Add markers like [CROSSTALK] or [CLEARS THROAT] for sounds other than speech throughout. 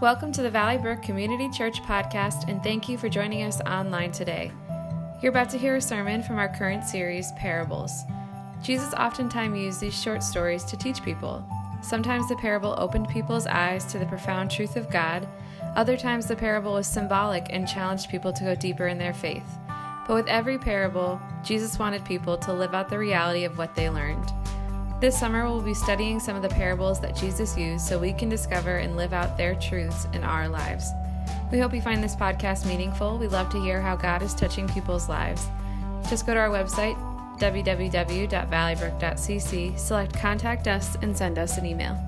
Welcome to the Valley Brook Community Church podcast, and thank you for joining us online today. You're about to hear a sermon from our current series, Parables. Jesus oftentimes used these short stories to teach people. Sometimes the parable opened people's eyes to the profound truth of God, other times the parable was symbolic and challenged people to go deeper in their faith. But with every parable, Jesus wanted people to live out the reality of what they learned. This summer, we'll be studying some of the parables that Jesus used so we can discover and live out their truths in our lives. We hope you find this podcast meaningful. We love to hear how God is touching people's lives. Just go to our website, www.valleybrook.cc, select Contact Us, and send us an email.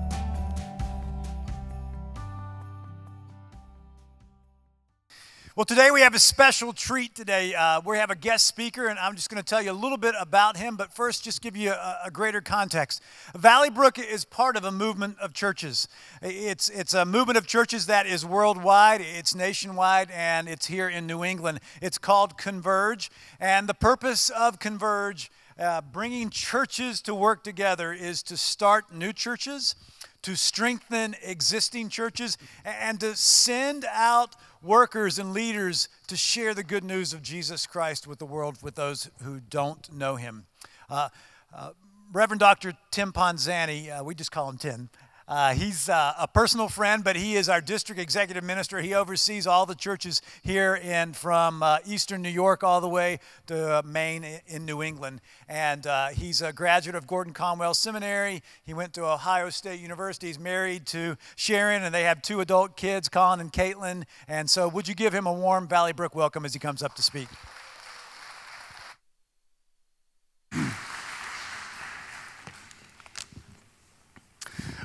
Well, today we have a special treat today. Uh, we have a guest speaker, and I'm just going to tell you a little bit about him, but first, just give you a, a, greater context. Valley Brook is part of a movement of churches. It's, it's a movement of churches that is worldwide, it's nationwide, and it's here in New England. It's called Converge, and the purpose of Converge, uh, bringing churches to work together, is to start new churches, to strengthen existing churches, and to send out workers and leaders to share the good news of Jesus Christ with the world, with those who don't know him. Uh, uh, Reverend Dr. Tim Ponzani, uh, we just call him Tim, uh, he's uh, a personal friend, but he is our district executive minister. He oversees all the churches here in from uh, eastern New York all the way to uh, Maine in New England. And uh, he's a graduate of Gordon Conwell Seminary. He went to Ohio State University. He's married to Sharon, and they have two adult kids, Colin and Caitlin. And so, would you give him a warm Valley Brook welcome as he comes up to speak?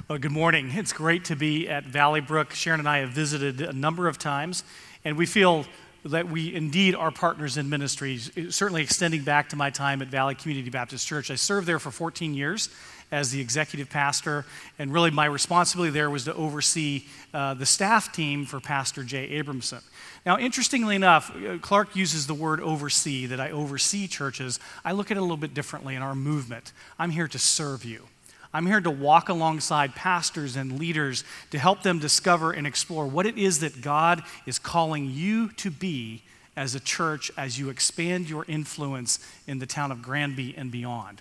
Well, good morning. It's great to be at Valley Brook. Sharon and I have visited a number of times, and we feel that we indeed are partners in ministries, certainly extending back to my time at Valley Community Baptist Church. I served there for 14 years as the executive pastor, and really my responsibility there was to oversee uh, the staff team for Pastor Jay Abramson. Now, interestingly enough, uh, Clark uses the word oversee, that I oversee churches. I look at it a little bit differently in our movement. I'm here to serve you. I'm here to walk alongside pastors and leaders to help them discover and explore what it is that God is calling you to be as a church as you expand your influence in the town of Granby and beyond.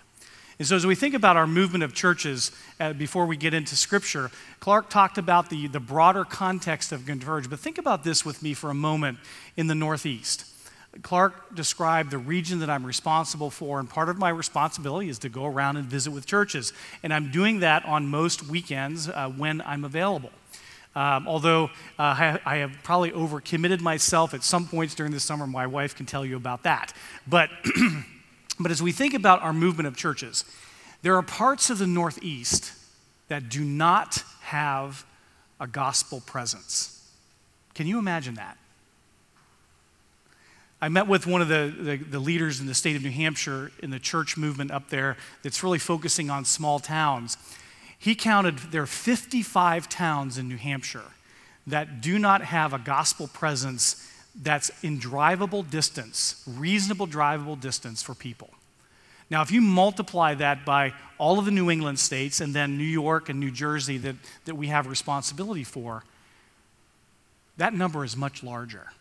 And so, as we think about our movement of churches, uh, before we get into scripture, Clark talked about the, the broader context of Converge. But think about this with me for a moment in the Northeast. Clark described the region that I'm responsible for, and part of my responsibility is to go around and visit with churches. And I'm doing that on most weekends uh, when I'm available. Um, although uh, I, have probably overcommitted myself at some points during the summer, my wife can tell you about that. But, [CLEARS THROAT] but as we think about our movement of churches, there are parts of the Northeast that do not have a gospel presence. Can you imagine that? I met with one of the, the, the, leaders in the state of New Hampshire in the church movement up there that's really focusing on small towns. He counted there are 55 towns in New Hampshire that do not have a gospel presence that's in drivable distance, reasonable drivable distance for people. Now, if you multiply that by all of the New England states and then New York and New Jersey that, that we have responsibility for, that number is much larger.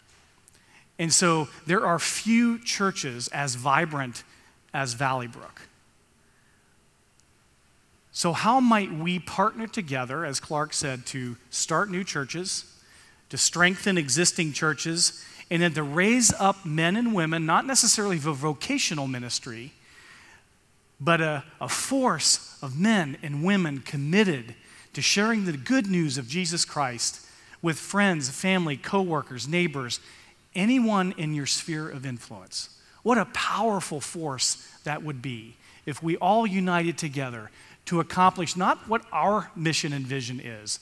And so there are few churches as vibrant as Valley Brook. So, how might we partner together, as Clark said, to start new churches, to strengthen existing churches, and then to raise up men and women, not necessarily for vocational ministry, but a, a force of men and women committed to sharing the good news of Jesus Christ with friends, family, coworkers, neighbors, anyone in your sphere of influence. What a powerful force that would be if we all united together to accomplish not what our mission and vision is,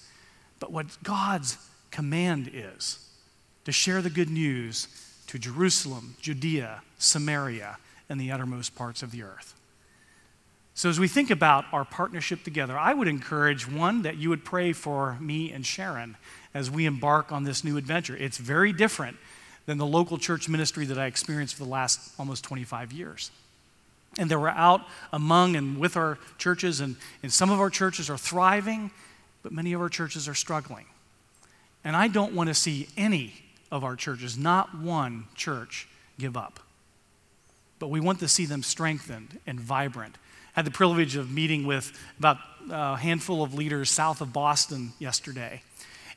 but what God's command is to share the good news to Jerusalem, Judea, Samaria, and the uttermost parts of the earth. So, as we think about our partnership together, I would encourage one that you would pray for me and Sharon as we embark on this new adventure. It's very different than the local church ministry that I experienced for the last almost 25 years. And they were out among and with our churches, and, and some of our churches are thriving, but many of our churches are struggling. And I don't want to see any of our churches, not one church, give up. But we want to see them strengthened and vibrant. I had the privilege of meeting with about a handful of leaders south of Boston yesterday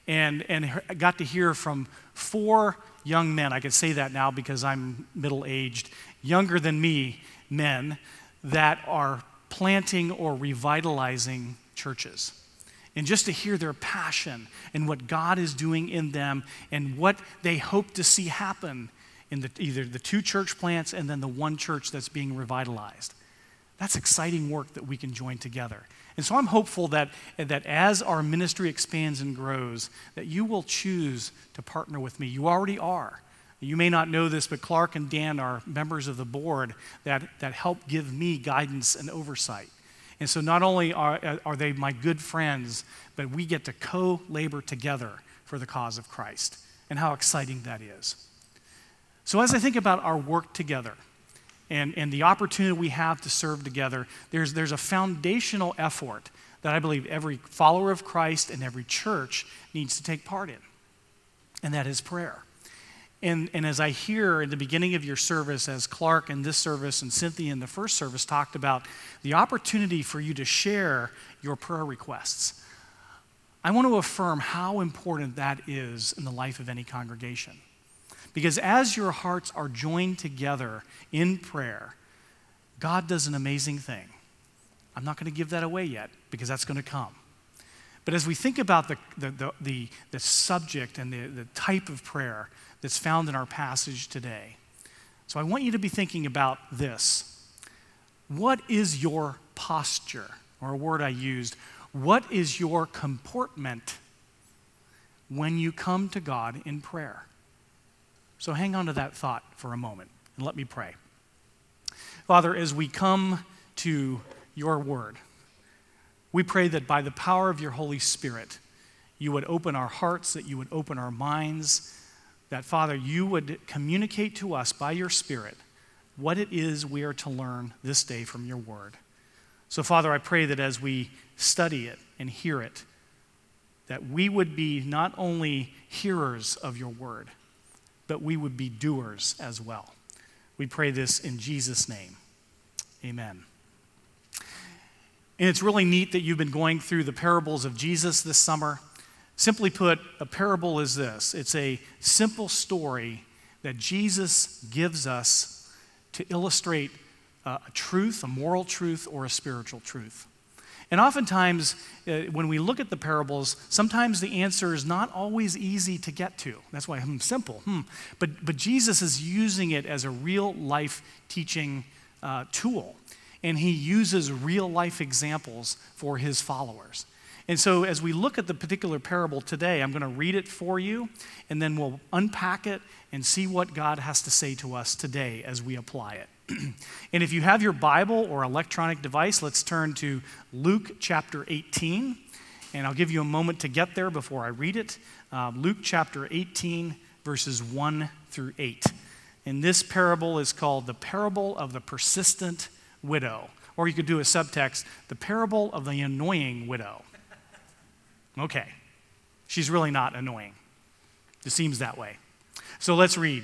and, and got to hear from four young men. I can say that now because I'm middle aged, younger than me men that are planting or revitalizing churches. And just to hear their passion and what God is doing in them and what they hope to see happen in the, either the two church plants and then the one church that's being revitalized. That's exciting work that we can join together. And so I'm hopeful that, that as our ministry expands and grows, that you will choose to partner with me. You already are. You may not know this, but Clark and Dan are members of the board that, that help give me guidance and oversight. And so not only are, are they my good friends, but we get to co labor together for the cause of Christ. And how exciting that is. So, as I think about our work together, and, and the opportunity we have to serve together, there's, there's a foundational effort that I believe every follower of Christ and every church needs to take part in, and that is prayer. And, and as I hear in the beginning of your service, as Clark in this service and Cynthia in the first service talked about the opportunity for you to share your prayer requests, I want to affirm how important that is in the life of any congregation. Because as your hearts are joined together in prayer, God does an amazing thing. I'm not going to give that away yet because that's going to come. But as we think about the, the, the, the, the subject and the, the type of prayer that's found in our passage today, so I want you to be thinking about this. What is your posture? Or a word I used, what is your comportment when you come to God in prayer? So hang on to that thought for a moment and let me pray. Father, as we come to your word, we pray that by the power of your Holy Spirit, you would open our hearts, that you would open our minds, that, Father, you would communicate to us by your Spirit what it is we are to learn this day from your word. So, Father, I pray that as we study it and hear it, that we would be not only hearers of your word, but we would be doers as well. We pray this in Jesus' name. Amen. And it's really neat that you've been going through the parables of Jesus this summer. Simply put, a parable is this it's a simple story that Jesus gives us to illustrate uh, a truth, a moral truth, or a spiritual truth. And oftentimes, uh, when we look at the parables, sometimes the answer is not always easy to get to. That's why, hmm, simple. Hmm. But, but Jesus is using it as a real life teaching uh, tool. And he uses real life examples for his followers. And so, as we look at the particular parable today, I'm going to read it for you, and then we'll unpack it and see what God has to say to us today as we apply it. [CLEARS THROAT] and if you have your Bible or electronic device, let's turn to Luke chapter 18. And I'll give you a moment to get there before I read it. Uh, Luke chapter 18, verses 1 through 8. And this parable is called the parable of the persistent widow. Or you could do a subtext, the parable of the annoying widow. Okay, she's really not annoying. It seems that way. So let's read.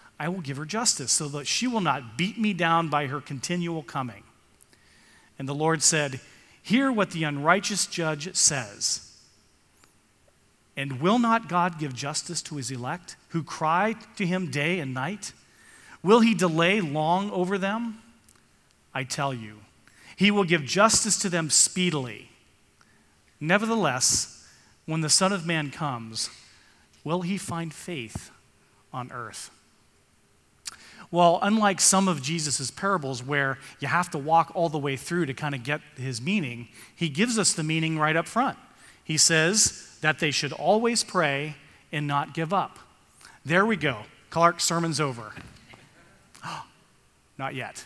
I will give her justice, so that she will not beat me down by her continual coming. And the Lord said, Hear what the unrighteous judge says. And will not God give justice to his elect, who cry to him day and night? Will he delay long over them? I tell you, he will give justice to them speedily. Nevertheless, when the Son of Man comes, will he find faith on earth? Well, unlike some of Jesus' parables where you have to walk all the way through to kind of get his meaning, he gives us the meaning right up front. He says that they should always pray and not give up. There we go. Clark's sermon's over. [GASPS] Not yet.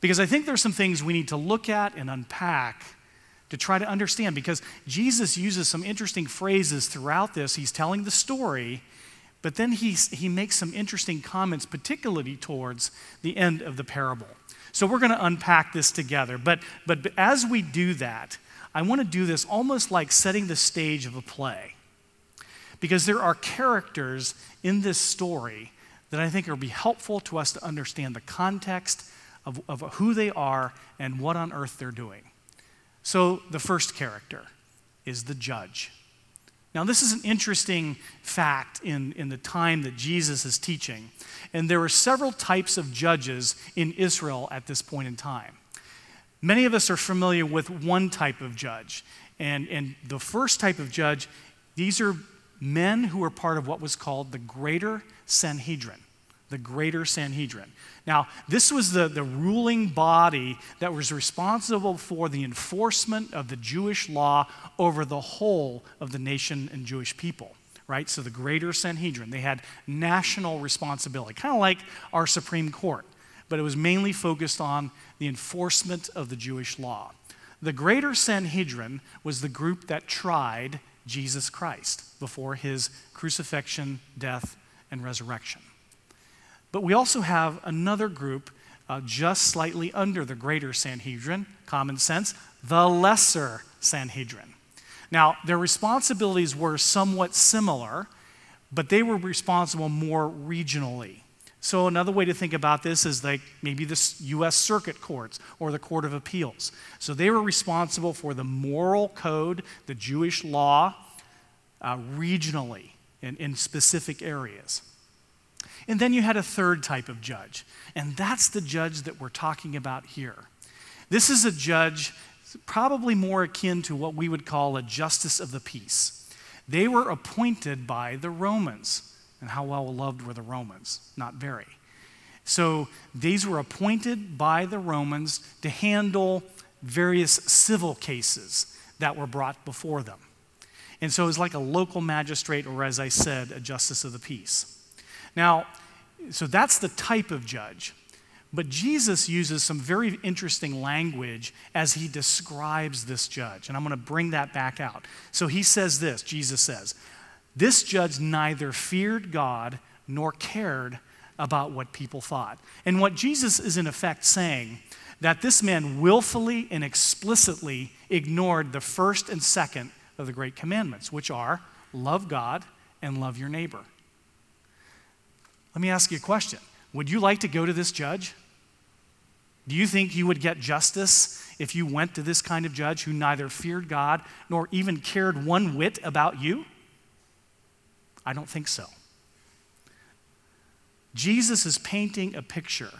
Because I think there's some things we need to look at and unpack to try to understand. Because Jesus uses some interesting phrases throughout this. He's telling the story, but then he's, he makes some interesting comments, particularly towards the end of the parable. So we're going to unpack this together. But, but as we do that, I want to do this almost like setting the stage of a play. Because there are characters in this story that I think will be helpful to us to understand the context of, of who they are and what on earth they're doing. So, the first character is the judge. Now, this is an interesting fact in, in the time that Jesus is teaching. And there were several types of judges in Israel at this point in time. Many of us are familiar with one type of judge. And, and the first type of judge, these are men who were part of what was called the Greater Sanhedrin the Greater Sanhedrin. Now, this was the, the ruling body that was responsible for the enforcement of the Jewish law over the whole of the nation and Jewish people, right? So the Greater Sanhedrin, they had national responsibility, kind of like our Supreme Court, but it was mainly focused on the enforcement of the Jewish law. The Greater Sanhedrin was the group that tried Jesus Christ before his crucifixion, death, and resurrection. But we also have another group uh, just slightly under the greater Sanhedrin, common sense, the lesser Sanhedrin. Now, their responsibilities were somewhat similar, but they were responsible more regionally. So, another way to think about this is like maybe the U.S. Circuit Courts or the Court of Appeals. So, they were responsible for the moral code, the Jewish law, uh, regionally in, in specific areas. And then you had a third type of judge, and that's the judge that we're talking about here. This is a judge probably more akin to what we would call a justice of the peace. They were appointed by the Romans. And how well loved were the Romans? Not very. So these were appointed by the Romans to handle various civil cases that were brought before them. And so it was like a local magistrate, or as I said, a justice of the peace. Now, so that's the type of judge. But Jesus uses some very interesting language as he describes this judge. And I'm going to bring that back out. So he says this Jesus says, This judge neither feared God nor cared about what people thought. And what Jesus is in effect saying, that this man willfully and explicitly ignored the first and second of the great commandments, which are love God and love your neighbor. Let me ask you a question Would you like to go to this judge? Do you think you would get justice if you went to this kind of judge who neither feared God nor even cared one whit about you? I don't think so. Jesus is painting a picture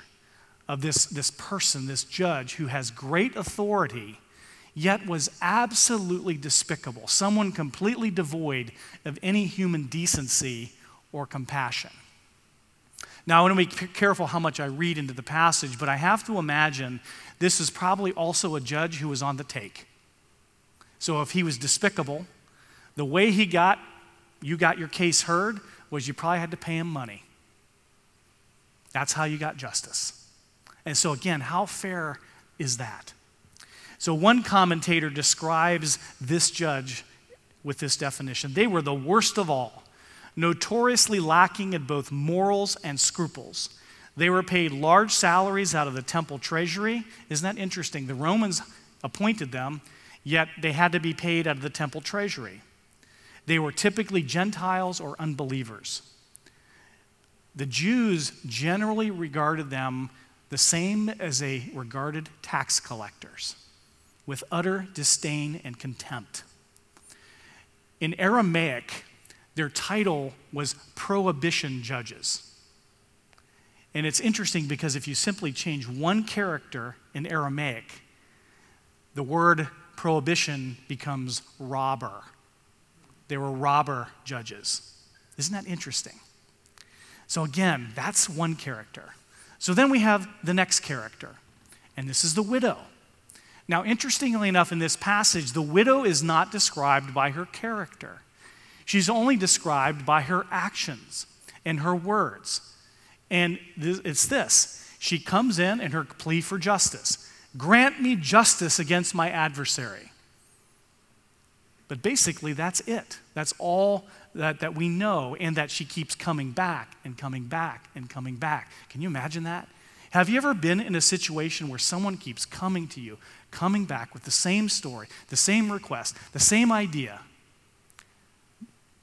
of this, this person, this judge, who has great authority, yet was absolutely despicable, someone completely devoid of any human decency or compassion. Now, I want to be careful how much I read into the passage, but I have to imagine this is probably also a judge who was on the take. So if he was despicable, the way he got, you got your case heard, was you probably had to pay him money. That's how you got justice. And so, again, how fair is that? So, one commentator describes this judge with this definition they were the worst of all notoriously lacking in both morals and scruples. They were paid large salaries out of the temple treasury. Isn't that interesting? The Romans appointed them, yet they had to be paid out of the temple treasury. They were typically Gentiles or unbelievers. The Jews generally regarded them the same as they regarded tax collectors, with utter disdain and contempt. In Aramaic, their title was Prohibition Judges. And it's interesting because if you simply change one character in Aramaic, the word prohibition becomes robber. They were robber judges. Isn't that interesting? So, again, that's one character. So then we have the next character, and this is the widow. Now, interestingly enough, in this passage, the widow is not described by her character. She's only described by her actions. and her words. And it's this she comes in and her plea for justice grant me justice against my adversary. But basically, that's it. That's all that, that we know, and that she keeps coming back and coming back and coming back. Can you imagine that? Have you ever been in a situation where someone keeps coming to you, coming back with the same story, the same request, the same idea?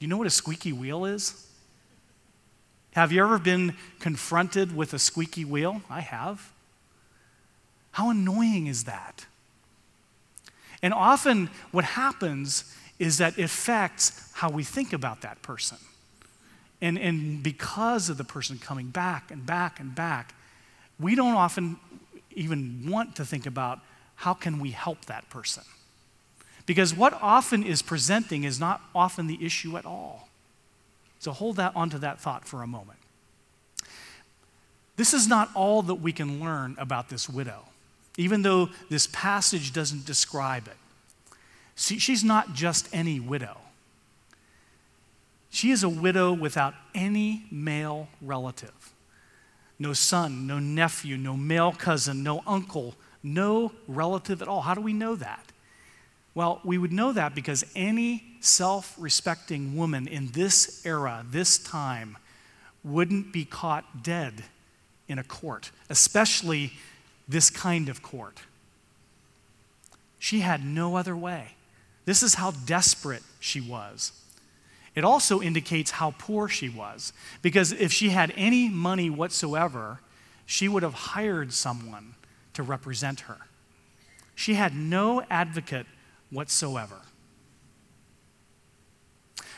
You know what a squeaky wheel is? Have you ever been confronted with a squeaky wheel? I have. How annoying is that? And often what happens is that it affects how we think about that person. And, and because of the person coming back and back and back, we don't often even want to think about how can we help that person. Because what often is presenting is not often the issue at all. So hold that onto that thought for a moment. This is not all that we can learn about this widow, even though this passage doesn't describe it. See, she's not just any widow. She is a widow without any male relative. No son, no nephew, no male cousin, no uncle, no relative at all. How do we know that? Well, we would know that because any self respecting woman in this era, this time, wouldn't be caught dead in a court, especially this kind of court. She had no other way. This is how desperate she was. It also indicates how poor she was, because if she had any money whatsoever, she would have hired someone to represent her. She had no advocate whatsoever.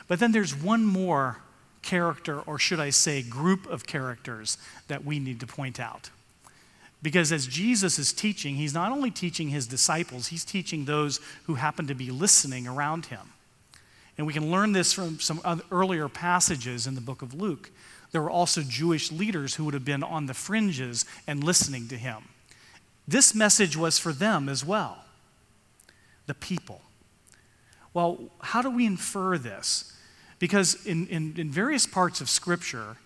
But then there's one more character, or should I say, group of characters that we need to point out. Because as Jesus is teaching, he's not only teaching his disciples, he's teaching those who happen to be listening around him. And we can learn this from some earlier passages in the book of Luke. There were also Jewish leaders who would have been on the fringes and listening to him. This message was for them as well the people. Well, how do we infer this? Because in, in, in various parts of Scripture,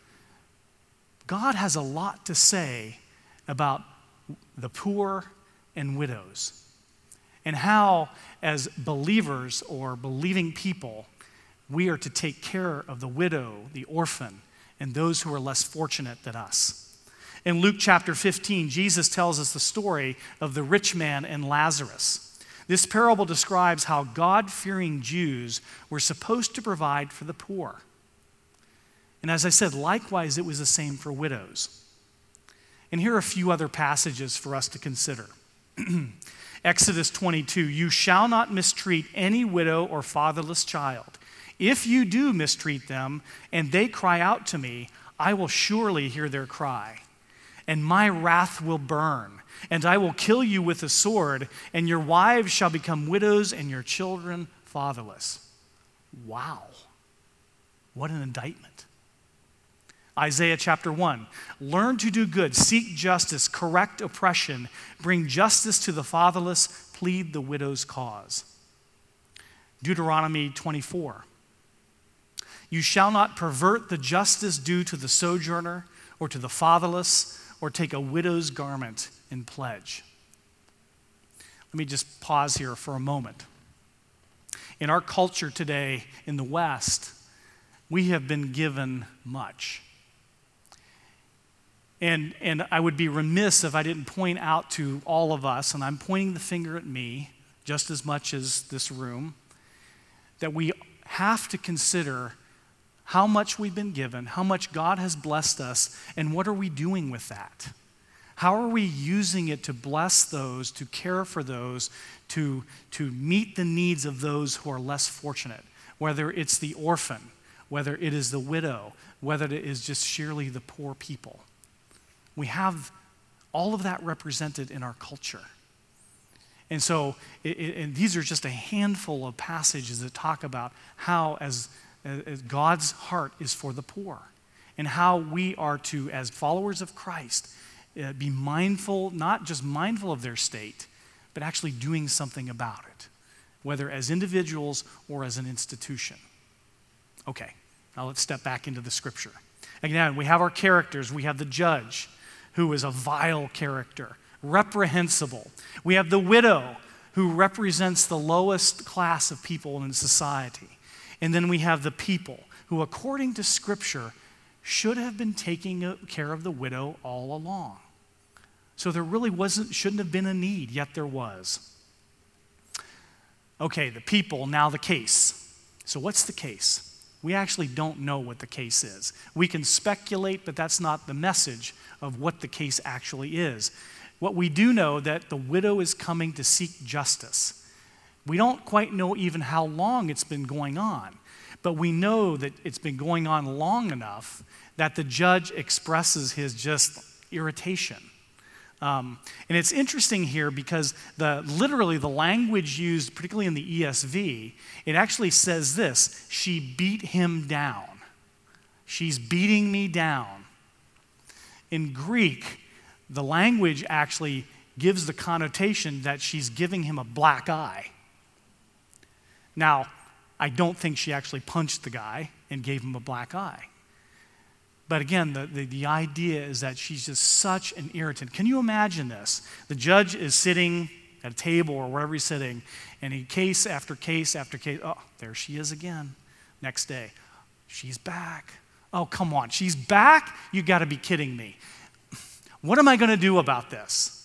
God has a lot to say about the poor and widows, and how, as believers or believing people, we are to take care of the widow, the orphan, and those who are less fortunate than us. In Luke chapter 15, Jesus tells us the story of the rich man and Lazarus. This parable describes how God fearing Jews were supposed to provide for the poor. And as I said, likewise, it was the same for widows. And here are a few other passages for us to consider. [CLEARS THROAT] Exodus 22 You shall not mistreat any widow or fatherless child. If you do mistreat them and they cry out to me, I will surely hear their cry, and my wrath will burn and I will kill you with a sword, and your wives shall become widows, and your children fatherless. Wow. What an indictment. Isaiah chapter 1 Learn to do good, seek justice, correct oppression, bring justice to the fatherless, plead the widow's cause. Deuteronomy 24 You shall not pervert the justice due to the sojourner or to the fatherless or take a widow's garment in pledge. Let me just pause here for a moment. In our culture today in the West, we have been given much. And, and I would be remiss if I didn't point out to all of us, and I'm pointing the finger at me just as much as this room, that we have to consider how much we've been given, how much God has blessed us, and what are we doing with that? How are we using it to bless those, to care for those, to, to meet the needs of those who are less fortunate? Whether it's the orphan, whether it is the widow, whether it is just sheerly the poor people. We have all of that represented in our culture. And so, it, it, and these are just a handful of passages that talk about how, as, as God's heart is for the poor, and how we are to, as followers of Christ, uh, be mindful, not just mindful of their state, but actually doing something about it, whether as individuals or as an institution. Okay, now let's step back into the scripture. Again, we have our characters. We have the judge, who is a vile character, reprehensible. We have the widow, who represents the lowest class of people in society. And then we have the people, who, according to Scripture, should have been taking care of the widow all along. So there really wasn't, shouldn't have been a need, yet there was. Okay, the people, now the case. So what's the case? We actually don't know what the case is. We can speculate, but that's not the message of what the case actually is. What we do know that the widow is coming to seek justice. We don't quite know even how long it's been going on, but we know that it's been going on long enough that the judge expresses his just irritation. Um, and it's interesting here because the, literally the language used, particularly in the ESV, it actually says this She beat him down. She's beating me down. In Greek, the language actually gives the connotation that she's giving him a black eye. Now, I don't think she actually punched the guy and gave him a black eye. But again, the, the, the, idea is that she's just such an irritant. Can you imagine this? The judge is sitting at a table or wherever he's sitting, and he case after case after case. Oh, there she is again. Next day, she's back. Oh, come on, she's back? You got to be kidding me. What am I going to do about this?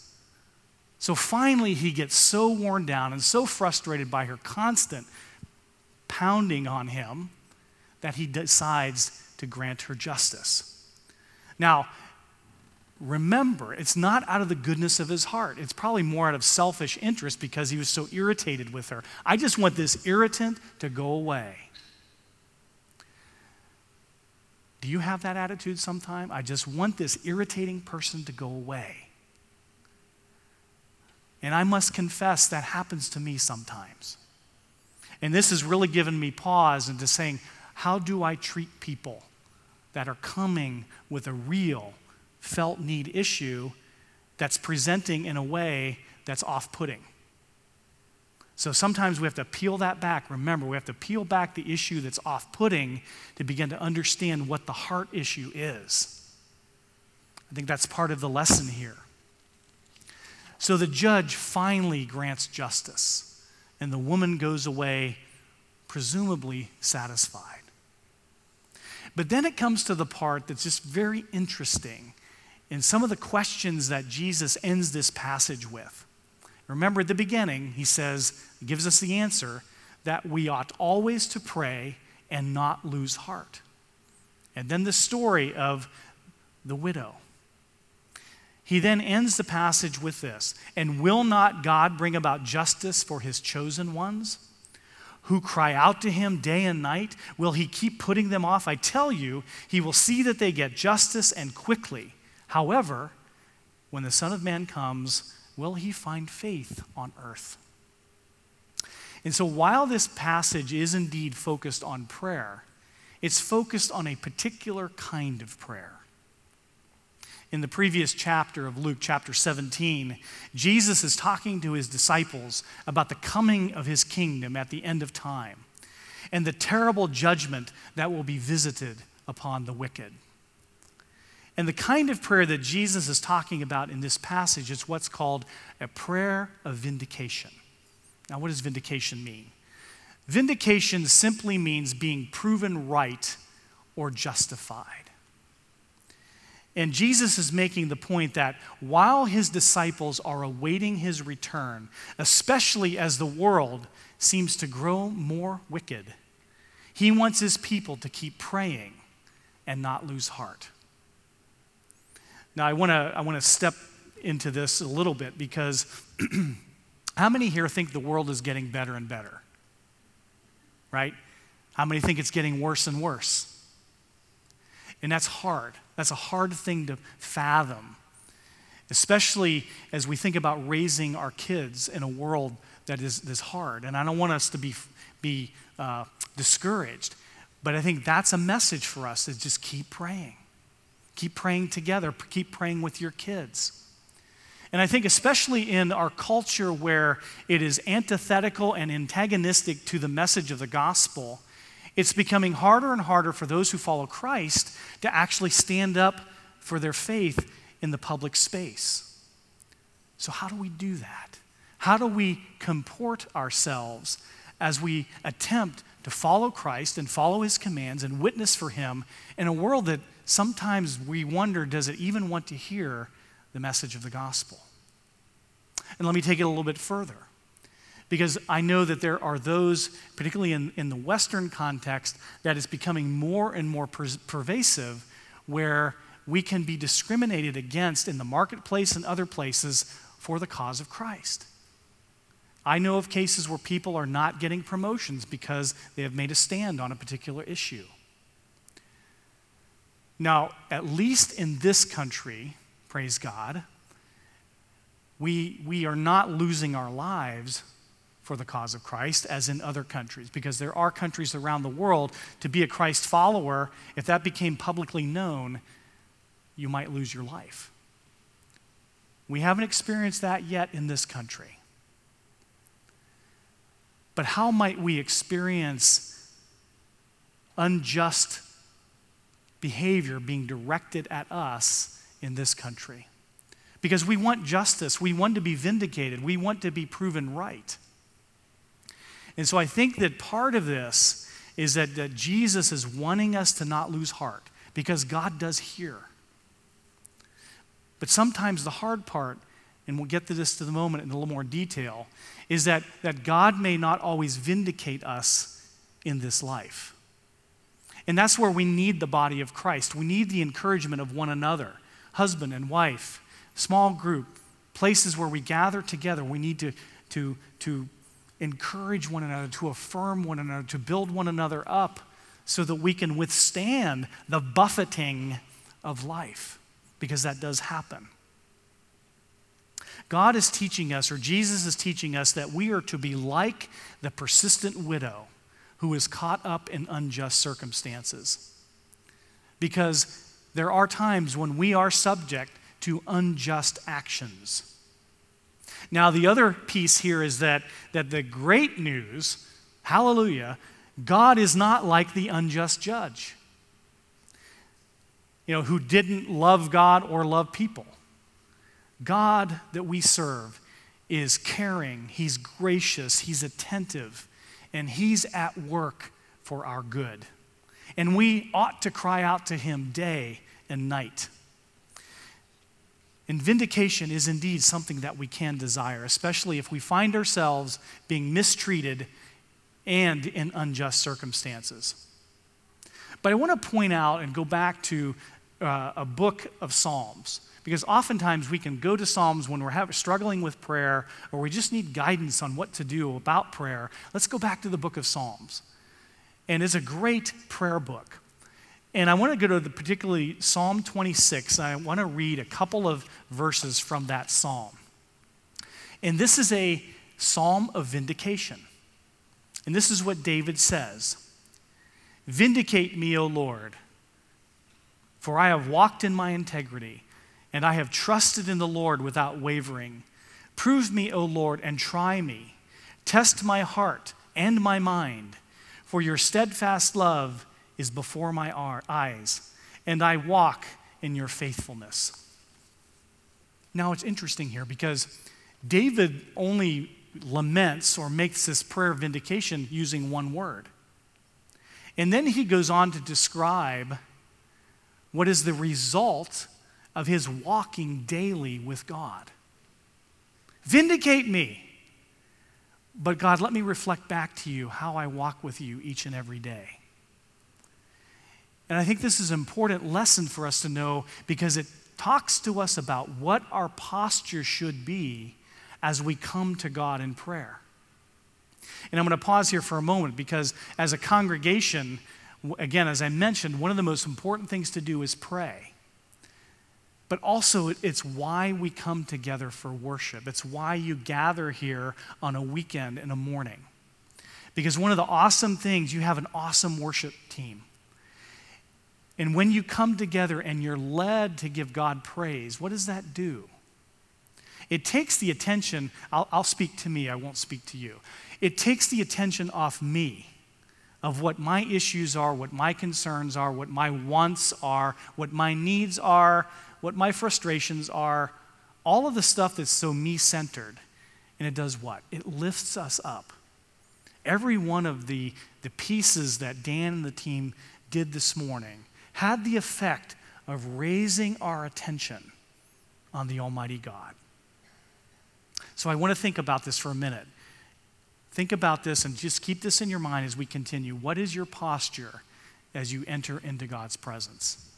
So finally, he gets so worn down and so frustrated by her constant pounding on him that he decides to grant her justice. Now, remember, it's not out of the goodness of his heart. It's probably more out of selfish interest because he was so irritated with her. I just want this irritant to go away. Do you have that attitude sometime? I just want this irritating person to go away. And I must confess that happens to me sometimes. And this has really given me pause into saying, how do I treat people that are coming with a real felt need issue that's presenting in a way that's off putting? So sometimes we have to peel that back. Remember, we have to peel back the issue that's off putting to begin to understand what the heart issue is. I think that's part of the lesson here. So the judge finally grants justice, and the woman goes away, presumably satisfied. But then it comes to the part that's just very interesting in some of the questions that Jesus ends this passage with. Remember at the beginning, he says, gives us the answer that we ought always to pray and not lose heart. And then the story of the widow. He then ends the passage with this And will not God bring about justice for his chosen ones? who cry out to him day and night? Will he keep putting them off? I tell you, he will see that they get justice and quickly. However, when the Son of Man comes, will he find faith on earth? And so, while this passage is indeed focused on prayer, it's focused on a particular kind of prayer in the previous chapter of Luke, chapter 17, Jesus is talking to his disciples about the coming of his kingdom at the end of time and the terrible judgment that will be visited upon the wicked. And the kind of prayer that Jesus is talking about in this passage is what's called a prayer of vindication. Now, what does vindication mean? Vindication simply means being proven right or justified. And Jesus is making the point that while his disciples are awaiting his return, especially as the world seems to grow more wicked, he wants his people to keep praying and not lose heart. Now, I want to I want to step into this a little bit because [CLEARS THROAT] how many here think the world is getting better and better? Right? How many think it's getting worse and worse? And that's hard. That's a hard thing to fathom, especially as we think about raising our kids in a world that is, is hard. And I don't want us to be, be uh, discouraged, but I think that's a message for us is just keep praying. Keep praying together, keep praying with your kids. And I think, especially in our culture where it is antithetical and antagonistic to the message of the gospel, It's becoming harder and harder for those who follow Christ to actually stand up for their faith in the public space. So, how do we do that? How do we comport ourselves as we attempt to follow Christ and follow his commands and witness for him in a world that sometimes we wonder does it even want to hear the message of the gospel? And let me take it a little bit further. Because I know that there are those, particularly in, in the Western context, that is becoming more and more per- pervasive where we can be discriminated against in the marketplace and other places for the cause of Christ. I know of cases where people are not getting promotions because they have made a stand on a particular issue. Now, at least in this country, praise God, we, we are not losing our lives for the cause of Christ as in other countries, because there are countries around the world to be a Christ follower, if that became publicly known, you might lose your life. We haven't experienced that yet in this country. But how might we experience unjust behavior being directed at us in this country? Because we want justice, we want to be vindicated, we want to be proven right. And so I think that part of this is that, that Jesus is wanting us to not lose heart because God does hear. But sometimes the hard part, and we'll get to this to the moment in a little more detail, is that, that God may not always vindicate us in this life. And that's where we need the body of Christ. We need the encouragement of one another, husband and wife, small group, places where we gather together. We need to, to, to encourage one another, to affirm one another, to build one another up so that we can withstand the buffeting of life, because that does happen. God is teaching us, or Jesus is teaching us, that we are to be like the persistent widow who is caught up in unjust circumstances. Because there are times when we are subject to unjust actions. Now, the other piece here is that, that the great news, hallelujah, God is not like the unjust judge, you know, who didn't love God or love people. God that we serve is caring, He's gracious, He's attentive, and He's at work for our good. And we ought to cry out to Him day and night. And vindication is indeed something that we can desire, especially if we find ourselves being mistreated and in unjust circumstances. But I want to point out and go back to uh, a book of Psalms. Because oftentimes we can go to Psalms when we're struggling with prayer or we just need guidance on what to do about prayer. Let's go back to the book of Psalms. And it's a great prayer book. And I want to go to the particularly Psalm 26. I want to read a couple of verses from that psalm. And this is a psalm of vindication. And this is what David says Vindicate me, O Lord, for I have walked in my integrity and I have trusted in the Lord without wavering. Prove me, O Lord, and try me. Test my heart and my mind, for your steadfast love is before my eyes, and I walk in your faithfulness. Now it's interesting here because David only laments or makes this prayer of vindication using one word. And then he goes on to describe what is the result of his walking daily with God. Vindicate me. But God, let me reflect back to you how I walk with you each and every day. And I think this is an important lesson for us to know because it talks to us about what our posture should be as we come to God in prayer. And I'm going to pause here for a moment because as a congregation, again, as I mentioned, one of the most important things to do is pray. But also, it's why we come together for worship. It's why you gather here on a weekend in a morning. Because one of the awesome things, you have an awesome worship team. And when you come together and you're led to give God praise, what does that do? It takes the attention, I'll, I'll speak to me, I won't speak to you. It takes the attention off me of what my issues are, what my concerns are, what my wants are, what my needs are, what my frustrations are, all of the stuff that's so me centered. And it does what? It lifts us up. Every one of the, the pieces that Dan and the team did this morning had the effect of raising our attention on the Almighty God. So I want to think about this for a minute. Think about this and just keep this in your mind as we continue. What is your posture as you enter into God's presence?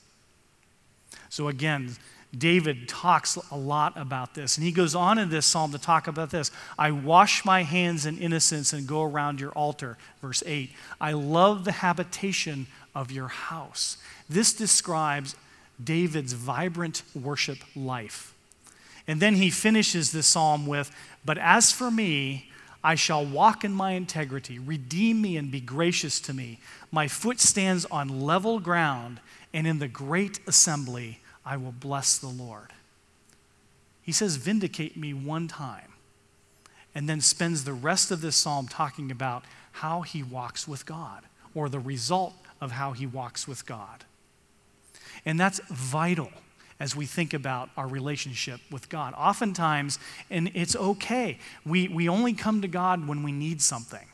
So, again, David talks a lot about this. And he goes on in this psalm to talk about this. I wash my hands in innocence and go around your altar. Verse 8. I love the habitation of your house. This describes David's vibrant worship life. And then he finishes this psalm with, But as for me, I shall walk in my integrity. Redeem me and be gracious to me. My foot stands on level ground, and in the great assembly I will bless the Lord. He says, Vindicate me one time, and then spends the rest of this psalm talking about how he walks with God, or the result of how he walks with God. And that's vital as we think about our relationship with God. Oftentimes, and it's okay, we, we only come to God when we need something.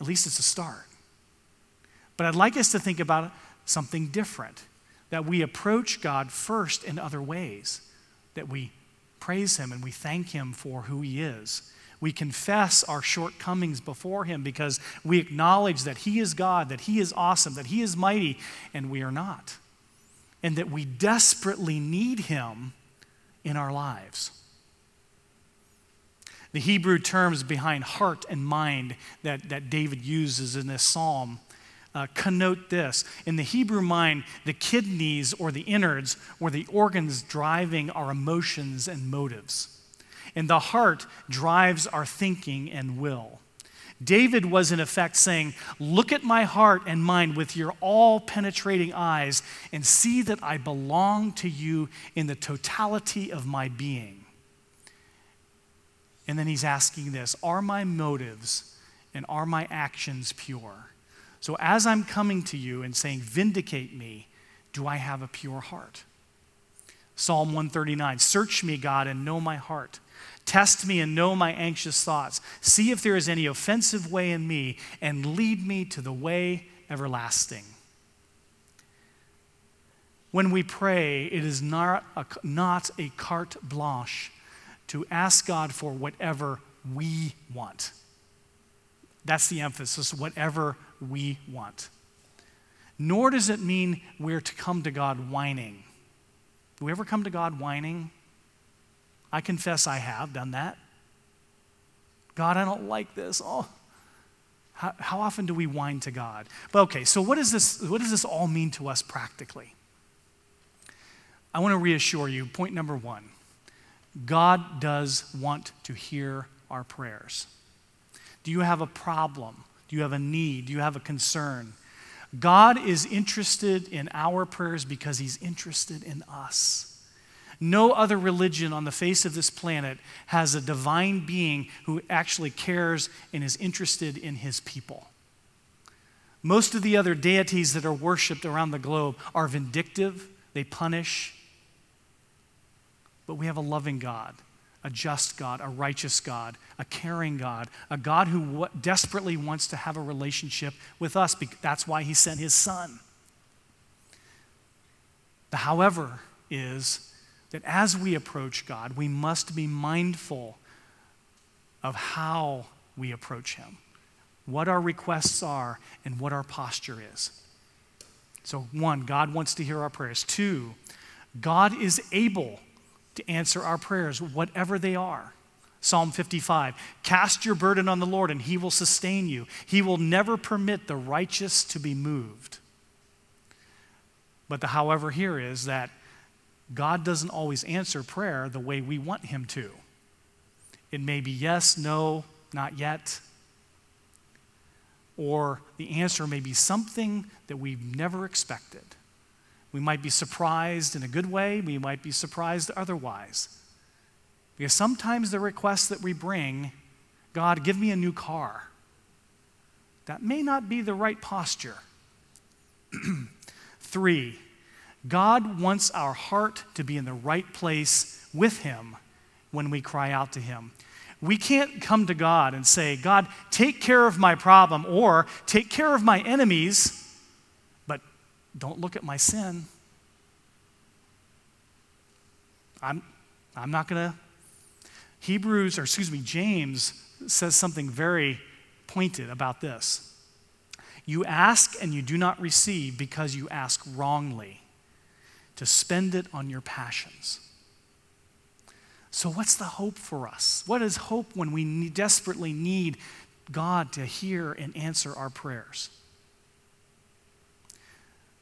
At least it's a start. But I'd like us to think about something different that we approach God first in other ways, that we praise Him and we thank Him for who He is. We confess our shortcomings before Him because we acknowledge that He is God, that He is awesome, that He is mighty, and we are not and that we desperately need Him in our lives. The Hebrew terms behind heart and mind that, that David uses in this psalm uh, connote this. In the Hebrew mind, the kidneys or the innards were the organs driving our emotions and motives. And the heart drives our thinking and will. David was, in effect, saying, Look at my heart and mind with your all penetrating eyes and see that I belong to you in the totality of my being. And then he's asking this Are my motives and are my actions pure? So as I'm coming to you and saying, Vindicate me, do I have a pure heart? Psalm 139 Search me, God, and know my heart. Test me and know my anxious thoughts. See if there is any offensive way in me, and lead me to the way everlasting. When we pray, it is not a, not a carte blanche to ask God for whatever we want. That's the emphasis, whatever we want. Nor does it mean we're to come to God whining. Do we ever come to God whining? I confess I have done that. God, I don't like this. Oh, how, how often do we whine to God? But okay, so what, is this, what does this all mean to us practically? I want to reassure you point number one God does want to hear our prayers. Do you have a problem? Do you have a need? Do you have a concern? God is interested in our prayers because He's interested in us. No other religion on the face of this planet has a divine being who actually cares and is interested in his people. Most of the other deities that are worshiped around the globe are vindictive, they punish. But we have a loving God, a just God, a righteous God, a caring God, a God who w- desperately wants to have a relationship with us. That's why he sent his son. The however is that as we approach God, we must be mindful of how we approach Him, what our requests are, and what our posture is. So, one, God wants to hear our prayers. Two, God is able to answer our prayers, whatever they are. Psalm 55 Cast your burden on the Lord, and He will sustain you. He will never permit the righteous to be moved. But the however here is that God doesn't always answer prayer the way we want Him to. It may be yes, no, not yet. Or the answer may be something that we've never expected. We might be surprised in a good way, we might be surprised otherwise. Because sometimes the request that we bring, God, give me a new car. that may not be the right posture. [CLEARS THROAT] Three, God wants our heart to be in the right place with Him when we cry out to Him. We can't come to God and say, God, take care of my problem or take care of my enemies, but don't look at my sin. I'm, I'm not going to. Hebrews, or excuse me, James says something very pointed about this. You ask and you do not receive because you ask wrongly to spend it on your passions. So, what's the hope for us? What is hope when we desperately need God to hear and answer our prayers?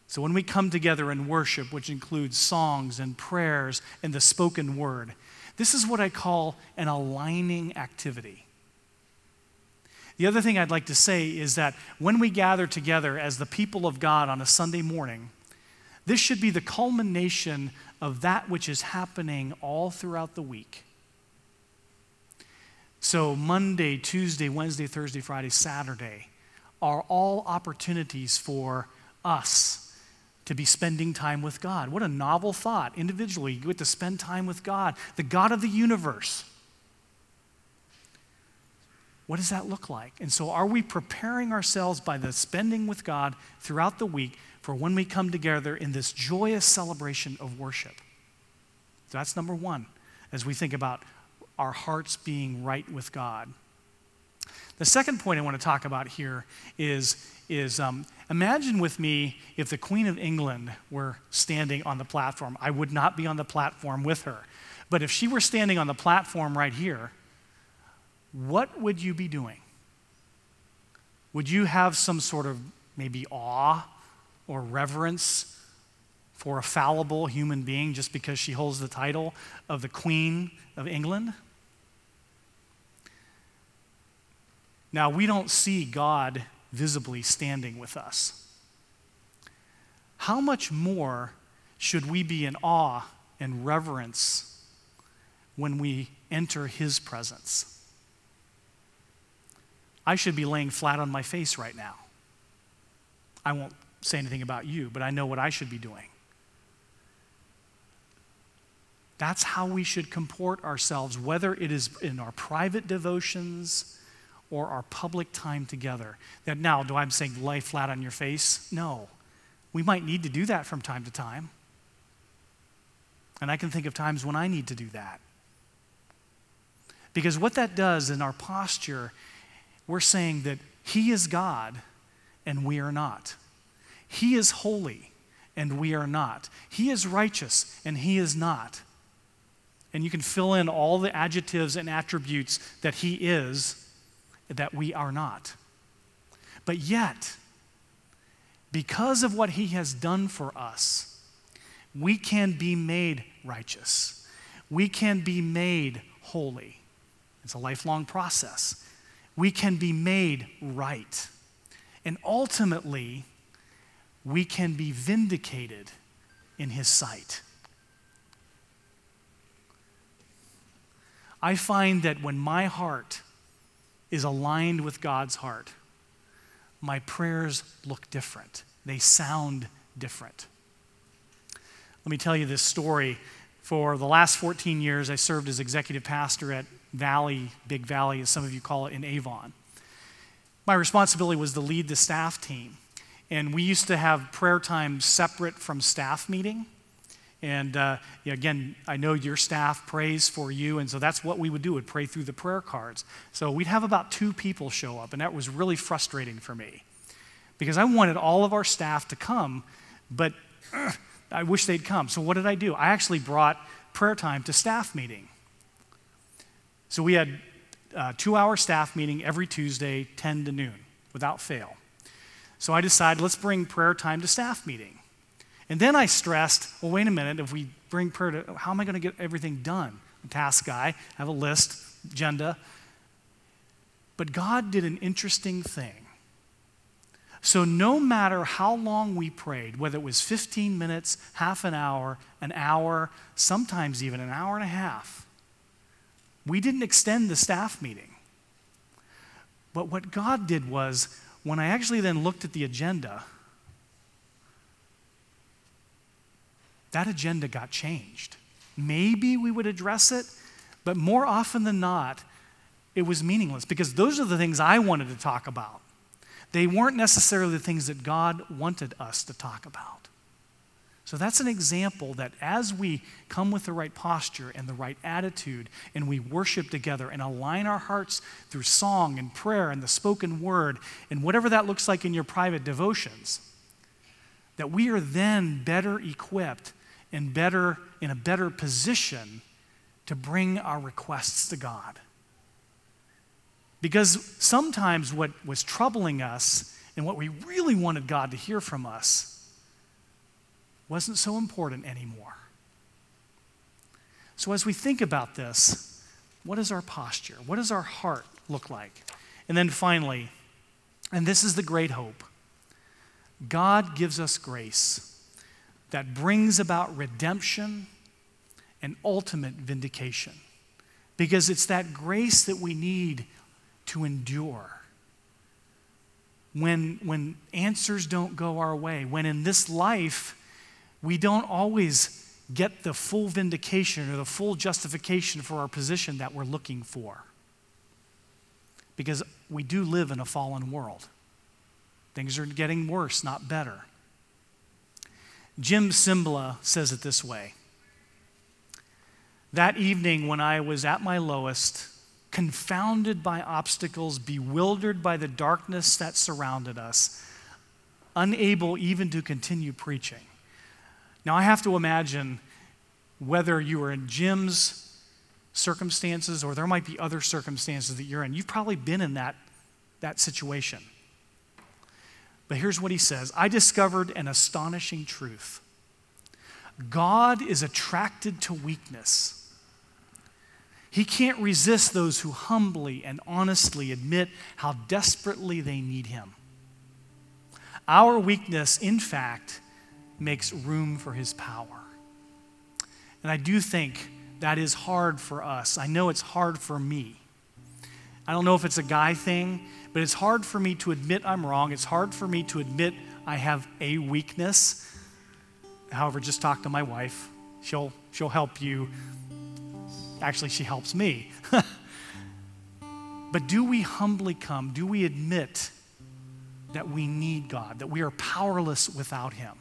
So, when we come together in worship, which includes songs and prayers and the spoken word, this is what I call an aligning activity. The other thing I'd like to say is that when we gather together as the people of God on a Sunday morning, this should be the culmination of that which is happening all throughout the week. So, Monday, Tuesday, Wednesday, Thursday, Friday, Saturday are all opportunities for us to be spending time with God. What a novel thought. Individually, you get to spend time with God, the God of the universe. What does that look like? And so, are we preparing ourselves by the spending with God throughout the week for when we come together in this joyous celebration of worship? That's number one as we think about our hearts being right with God. The second point I want to talk about here is, is um, imagine with me if the Queen of England were standing on the platform. I would not be on the platform with her. But if she were standing on the platform right here, what would you be doing? Would you have some sort of maybe awe or reverence for a fallible human being just because she holds the title of the Queen of England? Now, we don't see God visibly standing with us. How much more should we be in awe and reverence when we enter His presence? I should be laying flat on my face right now. I won't say anything about you, but I know what I should be doing. That's how we should comport ourselves, whether it is in our private devotions or our public time together. That now, do I'm saying lay flat on your face? No. We might need to do that from time to time. And I can think of times when I need to do that. Because what that does in our posture we're saying that He is God and we are not. He is holy and we are not. He is righteous and He is not. And you can fill in all the adjectives and attributes that He is that we are not. But yet, because of what He has done for us, we can be made righteous. We can be made holy. It's a lifelong process we can be made right. And ultimately, we can be vindicated in His sight. I find that when my heart is aligned with God's heart, my prayers look different. They sound different. Let me tell you this story. For the last 14 years, I served as executive pastor at Valley, Big Valley, as some of you call it, in Avon. My responsibility was to lead the staff team. And we used to have prayer time separate from staff meeting. And uh, again, I know your staff prays for you, and so that's what we would do, would pray through the prayer cards. So we'd have about two people show up, and that was really frustrating for me because I wanted all of our staff to come, but uh, I wish they'd come. So what did I do? I actually brought prayer time to staff meeting. So we had a two hour staff meeting every Tuesday, 10 to noon, without fail. So I decided, let's bring prayer time to staff meeting. And then I stressed, well, wait a minute, if we bring prayer to, how am I going to get everything done? A task guy, have a list, agenda. But God did an interesting thing. So, no matter how long we prayed, whether it was 15 minutes, half an hour, an hour, sometimes even an hour and a half, we didn't extend the staff meeting. But what God did was when I actually then looked at the agenda, that agenda got changed. Maybe we would address it, but more often than not, it was meaningless because those are the things I wanted to talk about. They weren't necessarily the things that God wanted us to talk about. So that's an example that as we come with the right posture and the right attitude and we worship together and align our hearts through song and prayer and the spoken word and whatever that looks like in your private devotions, that we are then better equipped and better in a better position to bring our requests to God. Because sometimes what was troubling us and what we really wanted God to hear from us wasn't so important anymore. So, as we think about this, what is our posture? What does our heart look like? And then finally, and this is the great hope God gives us grace that brings about redemption and ultimate vindication. Because it's that grace that we need to endure. When, when answers don't go our way, when in this life we don't always get the full vindication or the full justification for our position that we're looking for. Because we do live in a fallen world. Things are getting worse, not better. Jim Cymbala says it this way That evening, when I was at my lowest, confounded by obstacles, bewildered by the darkness that surrounded us, unable even to continue preaching, now, I have to imagine whether you are in Jim's circumstances or there might be other circumstances that you're in. You've probably been in that, that situation. But here's what he says I discovered an astonishing truth God is attracted to weakness. He can't resist those who humbly and honestly admit how desperately they need Him. Our weakness, in fact, makes room for his power. And I do think that is hard for us. I know it's hard for me. I don't know if it's a guy thing, but it's hard for me to admit I'm wrong. It's hard for me to admit I have a weakness. However, just talk to my wife. She'll, she'll help you. Actually, she helps me. [LAUGHS] but do we humbly come? Do we admit that we need God, that we are powerless without Him?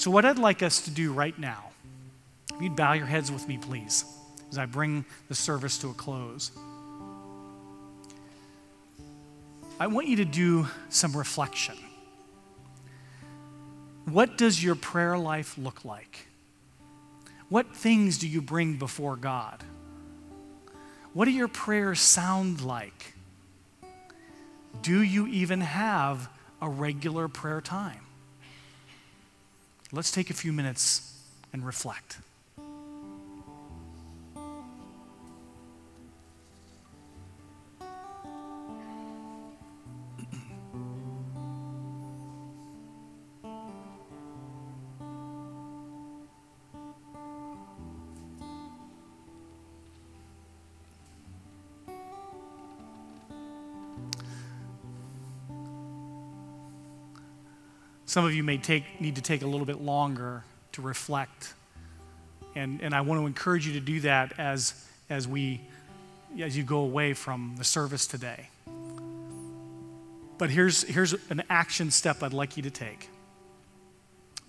So, what I'd like us to do right now, if you'd bow your heads with me, please, as I bring the service to a close. I want you to do some reflection. What does your prayer life look like? What things do you bring before God? What do your prayers sound like? Do you even have a regular prayer time? Let's take a few minutes and reflect. Some of you may take, need to take a little bit longer to reflect. And, and I want to encourage you to do that as, as, we, as you go away from the service today. But here's, here's an action step I'd like you to take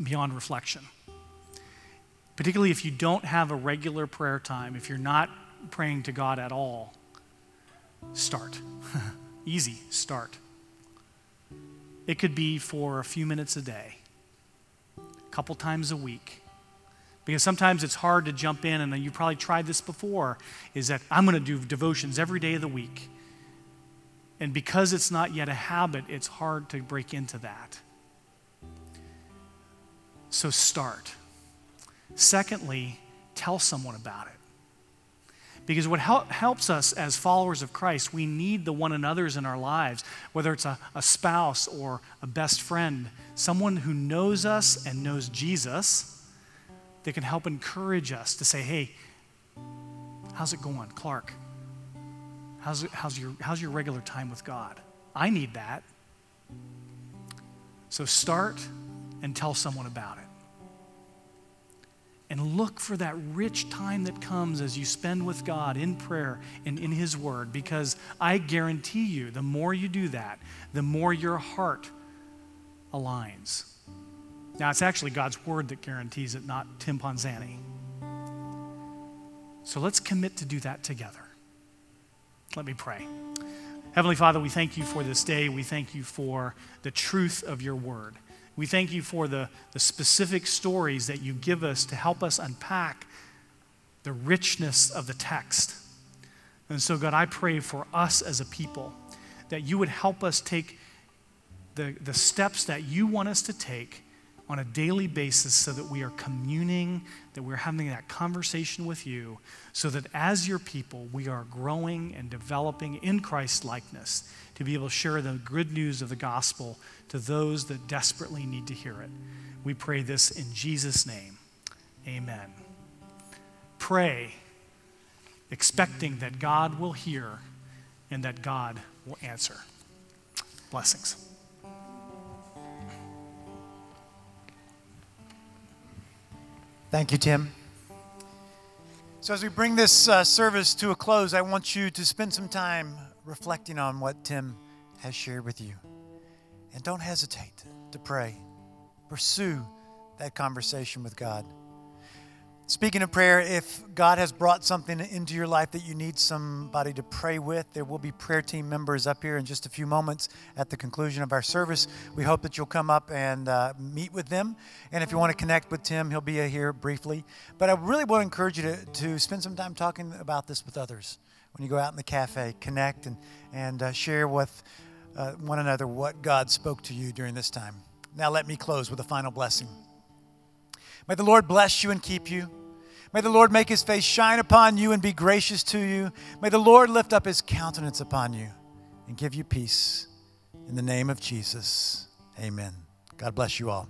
beyond reflection. Particularly if you don't have a regular prayer time, if you're not praying to God at all, start. [LAUGHS] Easy, start. It could be for a few minutes a day, a couple times a week. Because sometimes it's hard to jump in, and you've probably tried this before, is that I'm going to do devotions every day of the week. And because it's not yet a habit, it's hard to break into that. So start. Secondly, tell someone about it. Because what hel- helps us as followers of Christ, we need the one another's in our lives, whether it's a, a spouse or a best friend, someone who knows us and knows Jesus that can help encourage us to say, hey, how's it going, Clark? How's, how's, your, how's your regular time with God? I need that. So start and tell someone about it. And look for that rich time that comes as you spend with God in prayer and in His Word, because I guarantee you, the more you do that, the more your heart aligns. Now, it's actually God's Word that guarantees it, not Tim Ponzani. So let's commit to do that together. Let me pray. Heavenly Father, we thank you for this day. We thank you for the truth of your word. We thank you for the, the specific stories that you give us to help us unpack the richness of the text. And so, God, I pray for us as a people that you would help us take the, the steps that you want us to take on a daily basis so that we are communing, that we're having that conversation with you, so that as your people, we are growing and developing in Christ likeness to be able to share the good news of the gospel to those that desperately need to hear it. We pray this in Jesus' name. Amen. Pray, expecting that God will hear and that God will answer. Blessings. Thank you, Tim. So, as we bring this uh, service to a close, I want you to spend some time reflecting on what Tim has shared with you. And don't hesitate to pray, pursue that conversation with God. Speaking of prayer, if God has brought something into your life that you need somebody to pray with, there will be prayer team members up here in just a few moments at the conclusion of our service. We hope that you'll come up and uh, meet with them. And if you want to connect with Tim, he'll be here briefly. But I really want to encourage you to, to spend some time talking about this with others. When you go out in the cafe, connect and, and uh, share with uh, one another what God spoke to you during this time. Now, let me close with a final blessing. May the Lord bless you and keep you. May the Lord make his face shine upon you and be gracious to you. May the Lord lift up his countenance upon you and give you peace. In the name of Jesus, amen. God bless you all.